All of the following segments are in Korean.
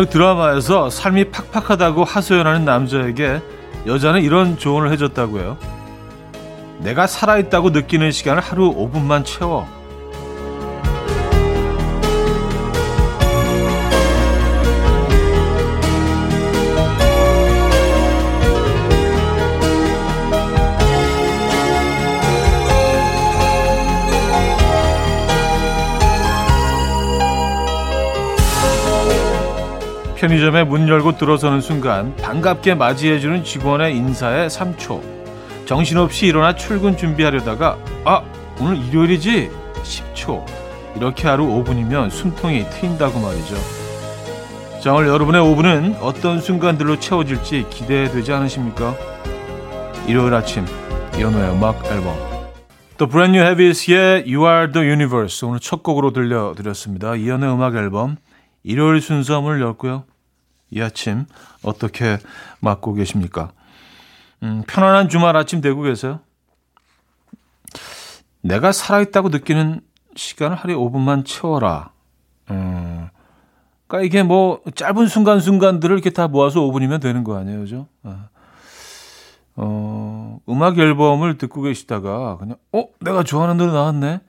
어느 드라마에서 삶이 팍팍하다고 하소연하는 남자에게 여자는 이런 조언을 해줬다고 해요. 내가 살아있다고 느끼는 시간을 하루 5분만 채워. 편의점에 문 열고 들어서는 순간 반갑게 맞이해주는 직원의 인사에 3초. 정신없이 일어나 출근 준비하려다가 아 오늘 일요일이지 10초. 이렇게 하루 5분이면 숨통이 트인다고 말이죠. 자 오늘 여러분의 5분은 어떤 순간들로 채워질지 기대되지 않으십니까? 일요일 아침 이현우의 음악 앨범 또 브랜뉴 헤비스의 You Are The Universe 오늘 첫 곡으로 들려드렸습니다. 이현우의 음악 앨범 일요일 순서 문을 열고요. 이 아침 어떻게 맞고 계십니까? 음, 편안한 주말 아침 되고 계세요? 내가 살아있다고 느끼는 시간을 하루에 5분만 채워라. 음, 그러니까 이게 뭐 짧은 순간순간들을 이렇게 다 모아서 5분이면 되는 거 아니에요, 그죠? 어, 어 음악 앨범을 듣고 계시다가 그냥 어, 내가 좋아하는 노래 나왔네.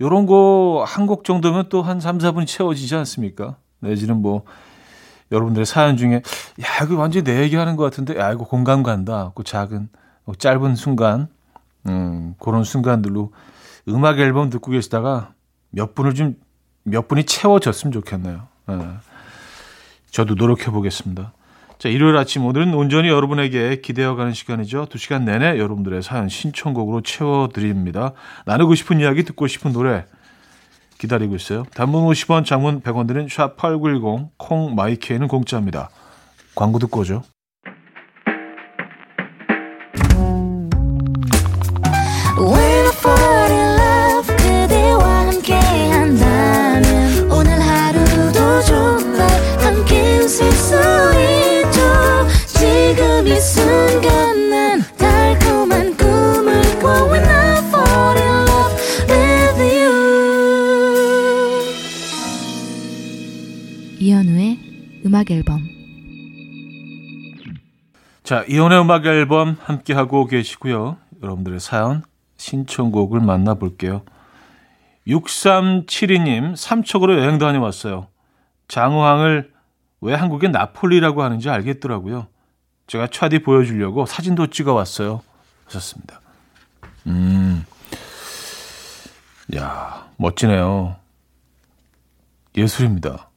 요런 거 한 곡 정도면 또 한 3, 4분이 채워지지 않습니까? 내지는 뭐 여러분들의 사연 중에 야 이거 완전히 내 얘기하는 것 같은데 야 이거 공감 간다. 그 작은 그 짧은 순간 음 그런 순간들로 음악 앨범 듣고 계시다가 몇 분을 좀 몇 분이 채워졌으면 좋겠네요. 네. 저도 노력해 보겠습니다. 자, 일요일 아침 오늘은 온전히 여러분에게 기대어가는 시간이죠. 두 시간 내내 여러분들의 사연 신청곡으로 채워드립니다. 나누고 싶은 이야기, 듣고 싶은 노래 기다리고 있어요. 단문 50원, 장문 100원 드는 샵8910, 콩 마이케이는 공짜입니다. 광고 듣고 오죠. 음악 앨범 자, 이혼의 음악 앨범 함께 하고 계시고요. 여러분들의 사연 신청곡을 만나볼게요. 6372님, 삼척으로 여행 다녀왔어요. 장호항을 왜 한국의 나폴리라고 하는지 알겠더라고요. 제가 차디 보여주려고 사진도 찍어왔어요. 하셨습니다. 음, 야, 멋지네요. 예술입니다.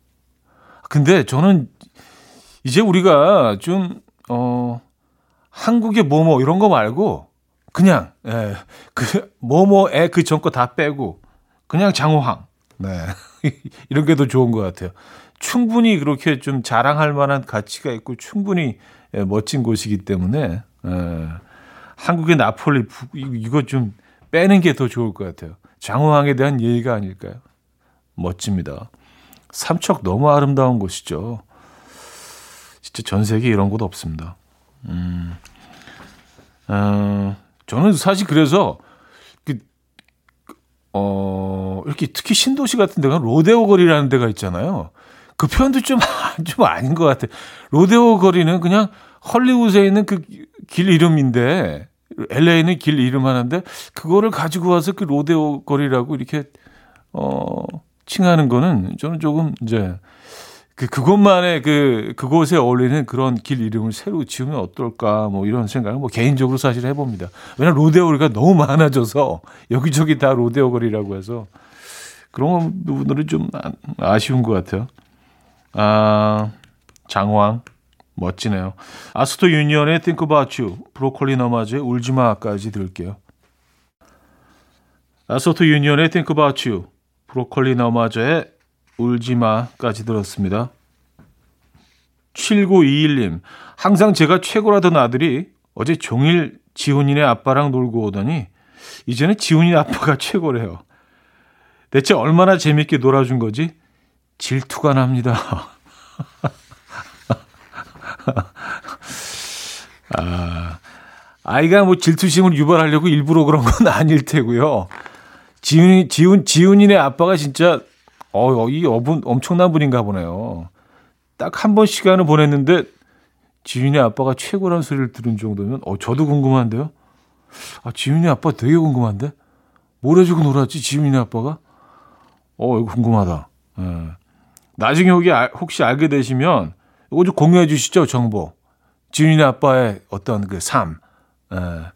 근데 저는 이제 우리가 좀, 어, 한국의 뭐뭐 이런 거 말고 그냥, 예, 그, 뭐뭐에 그 전 거 다 빼고 그냥 장호항. 네. 이런 게 더 좋은 것 같아요. 충분히 그렇게 좀 자랑할 만한 가치가 있고 충분히 예, 멋진 곳이기 때문에, 예, 한국의 나폴리, 이거 좀 빼는 게 더 좋을 것 같아요. 장호항에 대한 예의가 아닐까요? 멋집니다. 삼척 너무 아름다운 곳이죠. 진짜 전 세계 이런 곳 없습니다. 음, 어, 저는 사실 그래서 그, 어, 이렇게 특히 신도시 같은 데가 로데오 거리라는 데가 있잖아요. 그 표현도 좀, 좀 아닌 것 같아요. 로데오 거리는 그냥 헐리우드에 있는 그 길 이름인데, LA는 길 이름 하나인데, 그거를 가지고 와서 그 로데오 거리라고 이렇게, 어, 칭하는 거는 저는 조금 이제 그 그곳만의 그 그곳에 어울리는 그런 길 이름을 새로 지으면 어떨까 뭐 이런 생각을 뭐 개인적으로 사실 해봅니다. 왜냐 면 로데오 거리가 너무 많아져서 여기저기 다 로데오 거리라고 해서 그런 부분들은 좀 아, 아쉬운 것 같아요. 아 장황 멋지네요. 아소토 유니온의 Think About You, 브로콜리 너마저의 울지마까지 들을게요. 아소토 유니온의 Think About You, 브로콜리 너마저의 울지마까지 들었습니다. 7921님, 항상 제가 최고라던 아들이 어제 종일 지훈이네 아빠랑 놀고 오더니 이제는 지훈이 아빠가 최고래요. 대체 얼마나 재밌게 놀아준 거지? 질투가 납니다. 아, 아이가 뭐 질투심을 유발하려고 일부러 그런 건 아닐 테고요. 지훈이, 지훈, 지훈이네 아빠가 진짜, 어, 이 어분, 엄청난 분인가 보네요. 딱 한 번 시간을 보냈는데 지윤이 아빠가 최고란 소리를 들은 정도면 어 저도 궁금한데요. 아 지윤이 아빠 되게 궁금한데 뭘 해주고 놀았지 지윤이 아빠가? 어 이거 궁금하다. 예. 나중에 혹시, 혹시 알게 되시면 이거 좀 공유해 주시죠 정보. 지윤이 아빠의 어떤 그 삶. 예.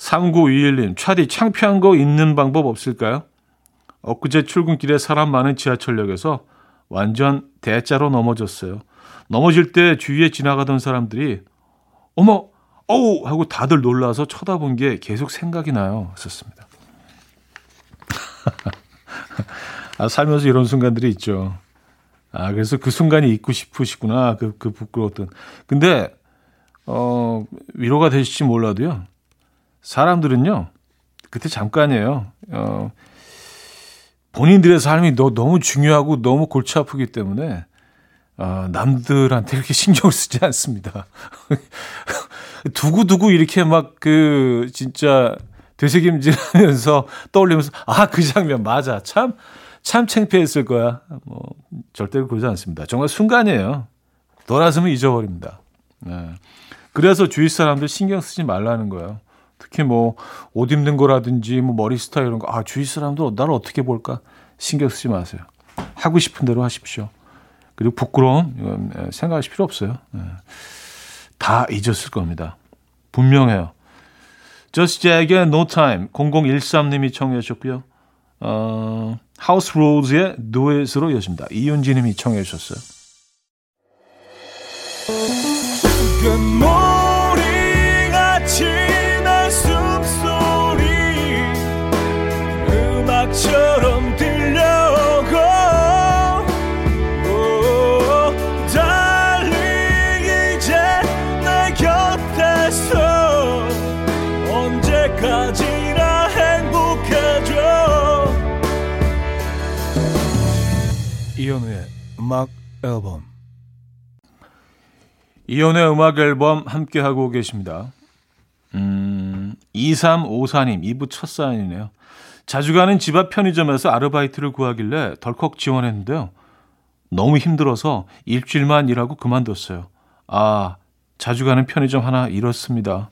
3921님, 차디 창피한 거 있는 방법 없을까요? 엊그제 출근길에 사람 많은 지하철역에서 완전 대자로 넘어졌어요. 넘어질 때 주위에 지나가던 사람들이 어머, 어우 하고 다들 놀라서 쳐다본 게 계속 생각이 나요. 썼습니다. 아, 살면서 이런 순간들이 있죠. 아, 그래서 그 순간이 잊고 싶으시구나. 그, 그 부끄러웠던. 근데, 어, 위로가 되실지 몰라도요. 사람들은요, 그때 잠깐이에요. 어, 본인들의 삶이 너, 너무 중요하고 너무 골치 아프기 때문에, 어, 남들한테 이렇게 신경 쓰지 않습니다. 두고두고 이렇게 막 그, 진짜, 되새김질 하면서 떠올리면서, 아, 그 장면 맞아. 참, 참 창피했을 거야. 뭐, 절대로 그러지 않습니다. 정말 순간이에요. 돌아서면 잊어버립니다. 네. 그래서 주위 사람들 신경 쓰지 말라는 거예요. 특히 뭐 옷 입는 거라든지 뭐 머리 스타일 이런 거, 아, 주위 사람들 나를 어떻게 볼까? 신경 쓰지 마세요. 하고 싶은 대로 하십시오. 그리고 부끄러움, 예, 생각하실 필요 없어요. 네. 다 잊었을 겁니다. 분명해요. Just Jack의 No Time 0013님이 청해 주셨고요. 어, 하우스 로즈의 두엣으로 이어집니다. 이윤지님이 청해 주셨어요. 이현우의 음악 앨범 이현우의 음악 앨범 함께하고 계십니다. 음, 2354님, 2부 첫 사연이네요. 자주 가는 집 앞 편의점에서 아르바이트를 구하길래 덜컥 지원했는데요. 너무 힘들어서 일주일만 일하고 그만뒀어요. 아, 자주 가는 편의점 하나 잃었습니다.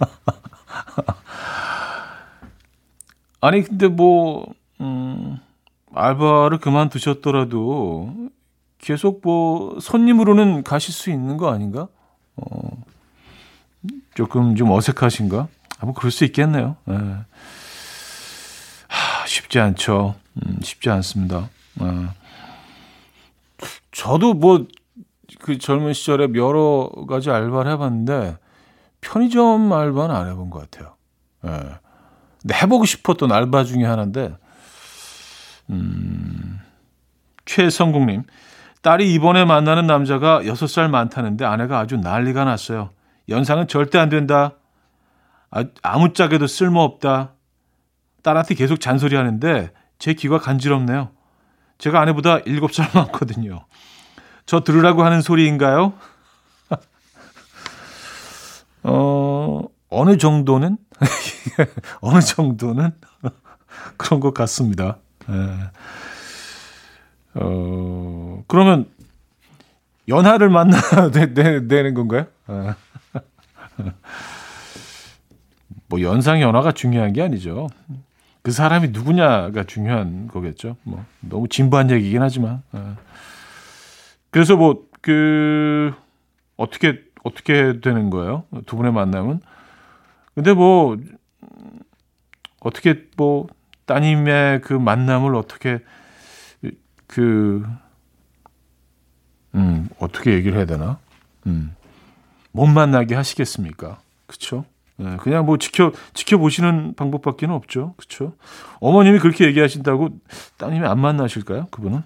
아니, 근데 뭐, 음, 알바를 그만두셨더라도 계속 뭐, 손님으로는 가실 수 있는 거 아닌가? 어, 조금 좀 어색하신가? 아, 뭐, 그럴 수 있겠네요. 네. 쉽지 않죠. 음, 쉽지 않습니다. 어. 저도 뭐 그 젊은 시절에 여러 가지 알바를 해봤는데 편의점 알바는 안 해본 것 같아요. 예. 근데 해보고 싶었던 알바 중에 하나인데, 음, 최성국님. 딸이 이번에 만나는 남자가 6살 많다는데 아내가 아주 난리가 났어요. 연상은 절대 안 된다. 아, 아무짝에도 쓸모없다. 딸한테 계속 잔소리 하는데 제 귀가 간지럽네요. 제가 아내보다 7살 많거든요. 저 들으라고 하는 소리인가요? 어, 어느 정도는? 어느 정도는? 그런 것 같습니다. 예. 어, 그러면 연하를 만나야 되, 는 건가요? 예. 뭐 연상 연하가 중요한 게 아니죠. 그 사람이 누구냐가 중요한 거겠죠. 뭐 너무 진부한 얘기긴 하지만. 예. 그래서 뭐 그 어떻게 어떻게 되는 거예요? 두 분의 만남은. 근데 뭐 어떻게 뭐 따님의 그 만남을 어떻게 그 음, 어떻게 얘기를 해야 되나? 음. 못 만나게 하시겠습니까? 그렇죠? 네, 그냥 뭐 지켜 지켜보시는 방법밖에 는 없죠. 그렇죠? 어머님이 그렇게 얘기하신다고 따님이 안 만나실까요? 그분은?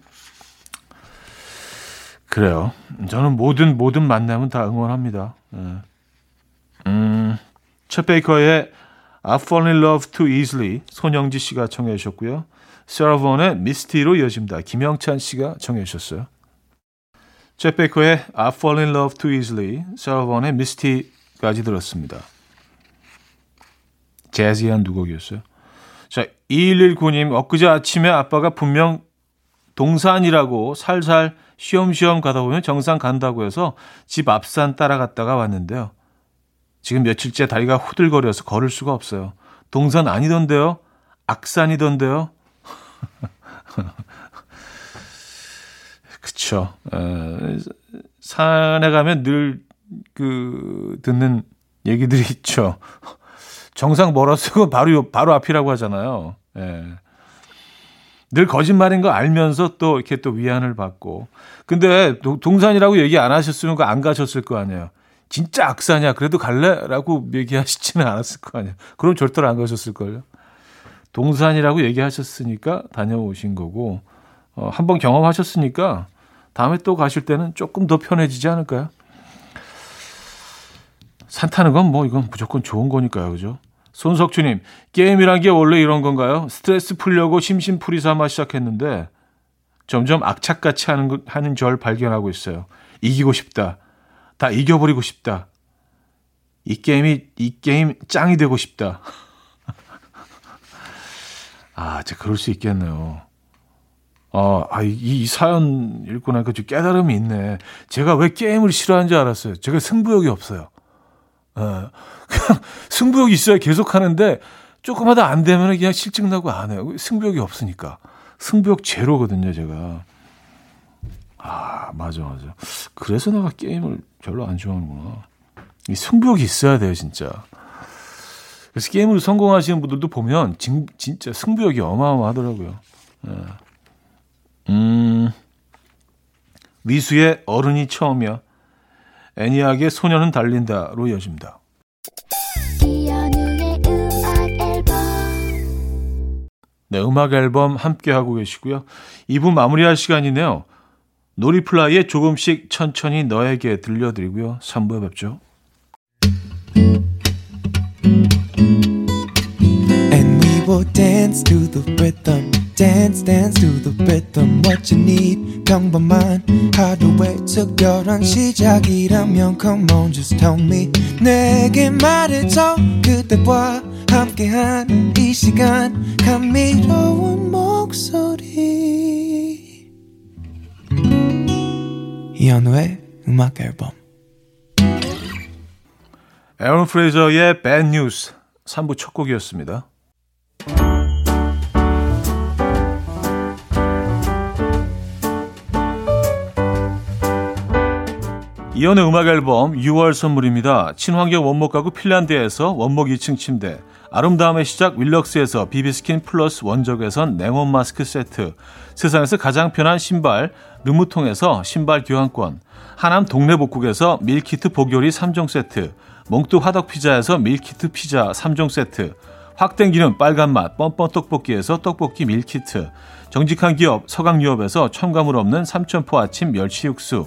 그래요. 저는 모든 모든 만남은 다 응원합니다. 네. 음, 챗 베이커의 I Fall in Love Too Easily 손영지 씨가 청해 주셨고요. 세라본의 미스티로 이어집니다. 김영찬 씨가 청해 주셨어요. 챗 베이커의 I Fall in Love Too Easily, 세라본의 미스티까지 들었습니다. 재즈한 두 곡이었어요. 자, 2119님, 엊그제 아침에 아빠가 분명 동산이라고 살살 쉬엄쉬엄 가다 보면 정상 간다고 해서 집 앞산 따라갔다가 왔는데요. 지금 며칠째 다리가 후들거려서 걸을 수가 없어요. 동산 아니던데요? 악산이던데요? 그쵸. 에, 산에 가면 늘 그 듣는 얘기들이 있죠. 정상 멀었으고 바로 바로 앞이라고 하잖아요. 예. 늘 거짓말인 거 알면서 또 이렇게 또 위안을 받고. 근데 동산이라고 얘기 안 하셨으면 그 안 가셨을 거 아니에요. 진짜 악사냐? 그래도 갈래?라고 얘기하시지는 않았을 거 아니에요. 그럼 절대로 안 가셨을 걸요. 동산이라고 얘기하셨으니까 다녀오신 거고, 어, 한번 경험하셨으니까 다음에 또 가실 때는 조금 더 편해지지 않을까요? 산 타는 건 뭐 이건 무조건 좋은 거니까요. 그죠? 손석주님, 게임이란 게 원래 이런 건가요? 스트레스 풀려고 심심풀이 삼아 시작했는데 점점 악착같이 하는, 하는 절 발견하고 있어요. 이기고 싶다. 다 이겨버리고 싶다. 이 게임이, 이 게임 짱이 되고 싶다. 아, 진짜 그럴 수 있겠네요. 어, 아, 이, 이 사연 읽고 나니까 좀 깨달음이 있네. 제가 왜 게임을 싫어하는 줄 알았어요. 제가 승부욕이 없어요. 예. 그냥 승부욕이 있어야 계속 하는데 조금 하다 안 되면 그냥 실증 나고 안 해요. 승부욕이 없으니까. 승부욕 제로거든요, 제가. 아, 맞아, 맞아. 그래서 내가 게임을 별로 안 좋아하는구나. 이 승부욕이 있어야 돼요, 진짜. 그래서 게임으로 성공하시는 분들도 보면 진, 진짜 승부욕이 어마어마하더라고요. 네. 음, 미수의 어른이 처음이야. 애니악의 소녀는 달린다로 이어집니다. 네, 음악 앨범 함께 하고 계시고요. 2부 마무리할 시간이네요. 놀이플라이의 조금씩 천천히 너에게 들려드리고요. 3부에 뵙죠. Will dance to the rhythm. dance dance to the rhythm what you need 평범한 하루의 특별한 시작이라면 come on just tell me 내게 말해줘 그대와 함께한 이 시간 감미로운 목소리 이현우의 음악 앨범 에런 프레이저의 Bad News 3부 첫 곡이었습니다. 이연의 음악 앨범 6월 선물입니다. 친환경 원목 가구 핀란드에서 원목 2층 침대, 아름다움의 시작 윌럭스에서 비비스킨 플러스 원적외선 냉온 마스크 세트, 세상에서 가장 편한 신발 르무통에서 신발 교환권, 하남 동네 복국에서 밀키트 복요리 3종 세트, 몽뚜 화덕 피자에서 밀키트 피자 3종 세트, 확 땡기는 빨간맛 뻔뻔 떡볶이에서 떡볶이 밀키트, 정직한 기업 서강유업에서 첨가물 없는 삼천포 아침 멸치 육수,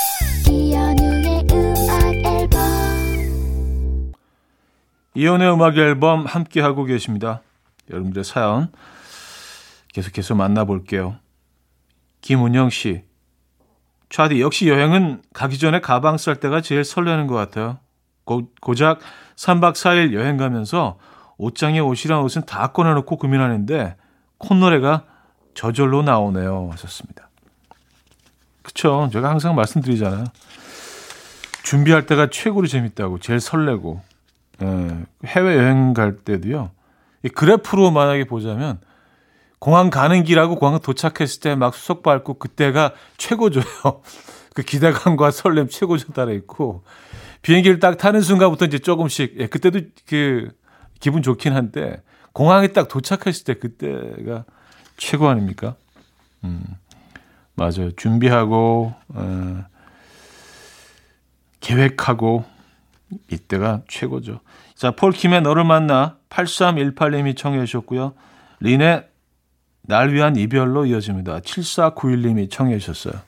이현우의 음악 앨범 함께 하고 계십니다. 여러분들의 사연 계속해서 만나볼게요. 김은영 씨. 차디, 역시 여행은 가기 전에 가방 쌀 때가 제일 설레는 것 같아요. 고, 고작 3박 4일 여행 가면서 옷장에 옷이랑 옷은 다 꺼내놓고 고민하는데 콧노래가 저절로 나오네요. 하셨습니다. 그쵸. 제가 항상 말씀드리잖아요. 준비할 때가 최고로 재밌다고, 제일 설레고. 예, 해외 여행 갈 때도요. 이 그래프로 만약에 보자면 공항 가는 길하고 공항 도착했을 때 막 수석 밟고 그때가 최고조요. 그 기대감과 설렘 최고 전달해 있고 비행기를 딱 타는 순간부터 이제 조금씩 예, 그때도 그 기분 좋긴 한데 공항에 딱 도착했을 때 그때가 최고 아닙니까? 음. 맞아요. 준비하고 어, 계획하고 이때가 최고죠. 자, 폴킴의 너를 만나 8318님이 청해 주셨고요. 린의 날 위한 이별로 이어집니다. 7491님이 청해 주셨어요.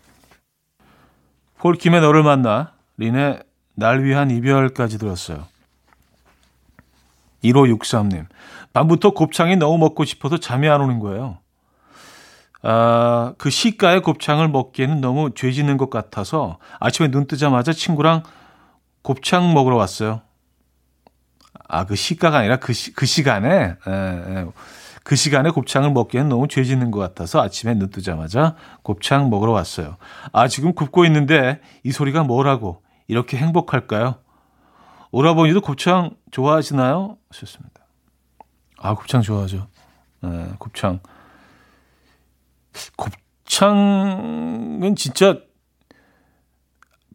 폴킴의 너를 만나 린의 날 위한 이별까지 들었어요. 1563님. 밤부터 곱창이 너무 먹고 싶어서 잠이 안 오는 거예요. 아, 그 시가의 곱창을 먹기에는 너무 죄 짓는 것 같아서 아침에 눈 뜨자마자 친구랑 곱창 먹으러 왔어요. 아, 그 시가가 아니라 그, 시, 그 시간에, 에, 에, 그 시간에 곱창을 먹기에는 너무 죄 짓는 것 같아서 아침에 눈 뜨자마자 곱창 먹으러 왔어요. 아, 지금 굽고 있는데 이 소리가 뭐라고 이렇게 행복할까요? 오라버니도 곱창 좋아하시나요? 하셨습니다. 아, 곱창 좋아하죠. 에, 곱창. 곱창은 진짜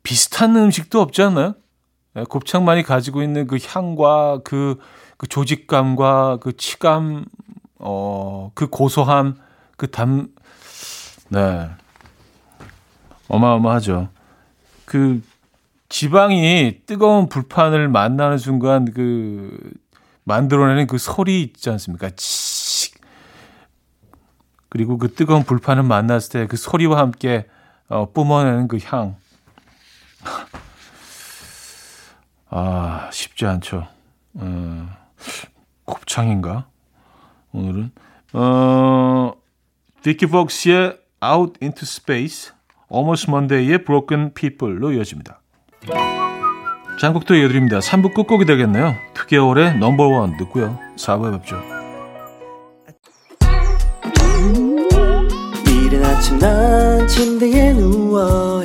비슷한 음식도 없지 않나요? 예, 곱창만이 가지고 있는 그 향과 그, 그 조직감과 그 치감, 어, 그 고소함, 그 담, 네. 어마어마하죠. 그 지방이 뜨거운 불판을 만나는 순간 그 만들어내는 그 소리 있지 않습니까? 치. 그리고 그 뜨거운 불판을 만났을 때 그 소리와 함께 어, 뿜어내는 그 향. 아, 쉽지 않죠. 어, 곱창인가? 오늘은. 어, 디키 폭스의 Out into Space, Almost Monday의 Broken People로 이어집니다. 장국도 이어드립니다. 3부 끝곡이 되겠네요. 2개월의 넘버원 듣고요. 4부에 뵙죠. 이른 아침 난 침대에 누워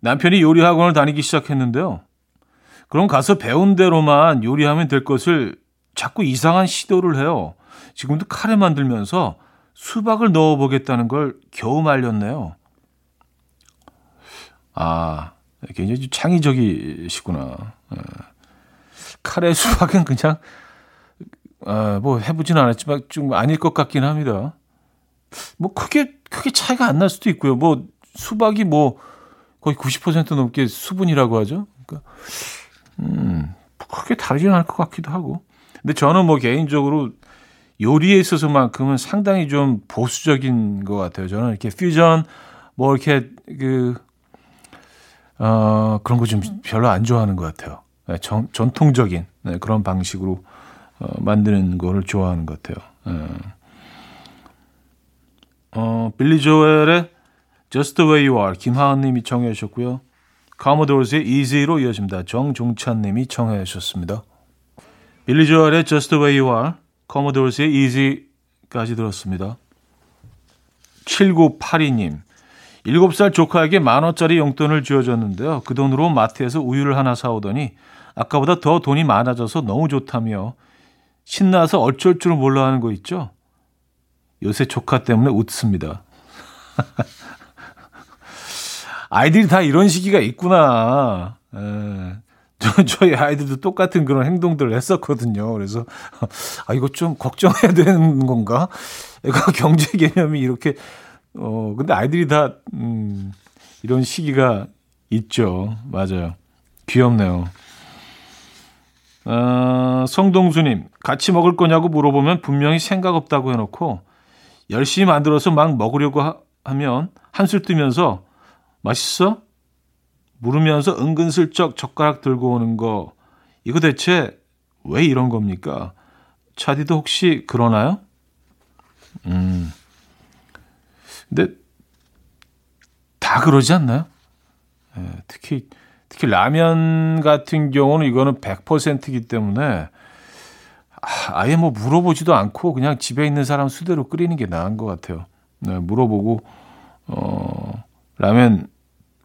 남편이 요리 학원을 다니기 시작했는데요. 그럼 가서 배운 대로만 요리하면 될 것을 자꾸 이상한 시도를 해요. 지금도 카레 만들면서 수박을 넣어 보겠다는 걸 겨우 말렸네요. 아, 굉장히 창의적이시구나. 예. 카레 수박은 그냥, 아, 뭐 해보진 않았지만 좀 아닐 것 같긴 합니다. 뭐 크게, 크게 차이가 안 날 수도 있고요. 뭐 수박이 뭐 거의 90% 넘게 수분이라고 하죠. 그러니까 음, 크게 다르진 않을 것 같기도 하고. 근데 저는 뭐 개인적으로 요리에 있어서만큼은 상당히 좀 보수적인 것 같아요. 저는 이렇게 퓨전 뭐 이렇게 그 어, 그런 거 좀 별로 안 좋아하는 것 같아요. 네, 전, 전통적인 네, 그런 방식으로 어, 만드는 거를 좋아하는 것 같아요. 네. 어, 빌리 조엘의 Just the way you are 김하은 님이 청해 주셨고요. 카모도르스의 Easy로 이어집니다. 정종찬 님이 청해 주셨습니다. 빌리 조엘의 Just the way you are 카모도르스의 Easy까지 들었습니다. 7982님 7살 조카에게 만원짜리 용돈을 쥐어줬는데요. 그 돈으로 마트에서 우유를 하나 사오더니 아까보다 더 돈이 많아져서 너무 좋다며 신나서 어쩔 줄 몰라 하는 거 있죠? 요새 조카 때문에 웃습니다. 아이들이 다 이런 시기가 있구나. 에. 예. 저, 저희 아이들도 똑같은 그런 행동들을 했었거든요. 그래서, 아, 이거 좀 걱정해야 되는 건가? 애가 경제 개념이 이렇게, 어, 근데 아이들이 다, 음, 이런 시기가 있죠. 맞아요. 귀엽네요. 어, 성동수님, 같이 먹을 거냐고 물어보면 분명히 생각 없다고 해놓고, 열심히 만들어서 막 먹으려고 하, 하면 한술 뜨면서 맛있어? 물으면서 은근슬쩍 젓가락 들고 오는 거 이거 대체 왜 이런 겁니까? 차디도 혹시 그러나요? 음. 근데 다 그러지 않나요? 예, 특히 특히 라면 같은 경우는 이거는 100%이기 때문에 아예 뭐 물어보지도 않고 그냥 집에 있는 사람 수대로 끓이는 게 나은 것 같아요. 네, 물어보고 어 라면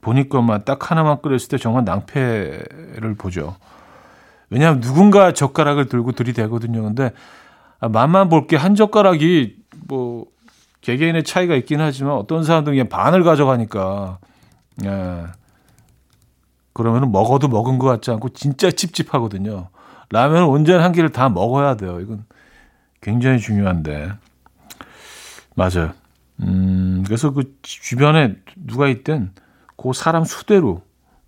본인 것만 딱 하나만 끓였을 때 정말 낭패를 보죠. 왜냐하면 누군가 젓가락을 들고 들이대거든요. 근데 아, 맛만 볼게 한 젓가락이 뭐 개개인의 차이가 있긴 하지만 어떤 사람들은 그냥 반을 가져가니까 예. 그러면은 먹어도 먹은 것 같지 않고 진짜 찝찝하거든요. 라면은 온전한 개를 다 먹어야 돼요. 이건 굉장히 중요한데. 맞아요. 음, 그래서 그 주변에 누가 있든 그 사람 수대로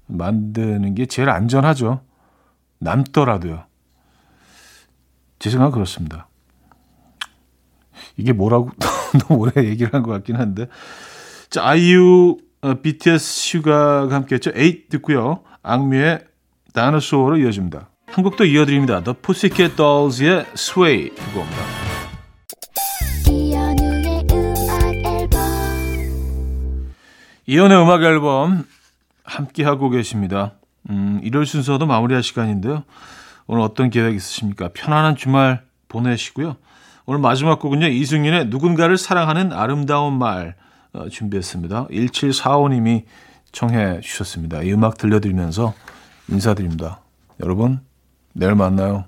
만드는 게 제일 안전하죠. 남더라도요. 제 생각은 그렇습니다. 이게 뭐라고 너무 오래 얘기를 한 것 같긴 한데. 자, 아이유, 어, BTS 슈가가 함께했죠. 에잇 듣고요. 악뮤의 Dinosaur로 이어집니다. 한 곡 더 이어드립니다. The Pussycat Dolls의 Sway 듣고 옵니다. 이연의 음악 앨범 함께 하고 계십니다. 음, 일요일 순서도 마무리할 시간인데요. 오늘 어떤 계획 있으십니까? 편안한 주말 보내시고요. 오늘 마지막 곡은요. 이승윤의 누군가를 사랑하는 아름다운 말 어, 준비했습니다. 1745님이 청해 주셨습니다. 이 음악 들려드리면서 인사드립니다. 여러분, 내일 만나요.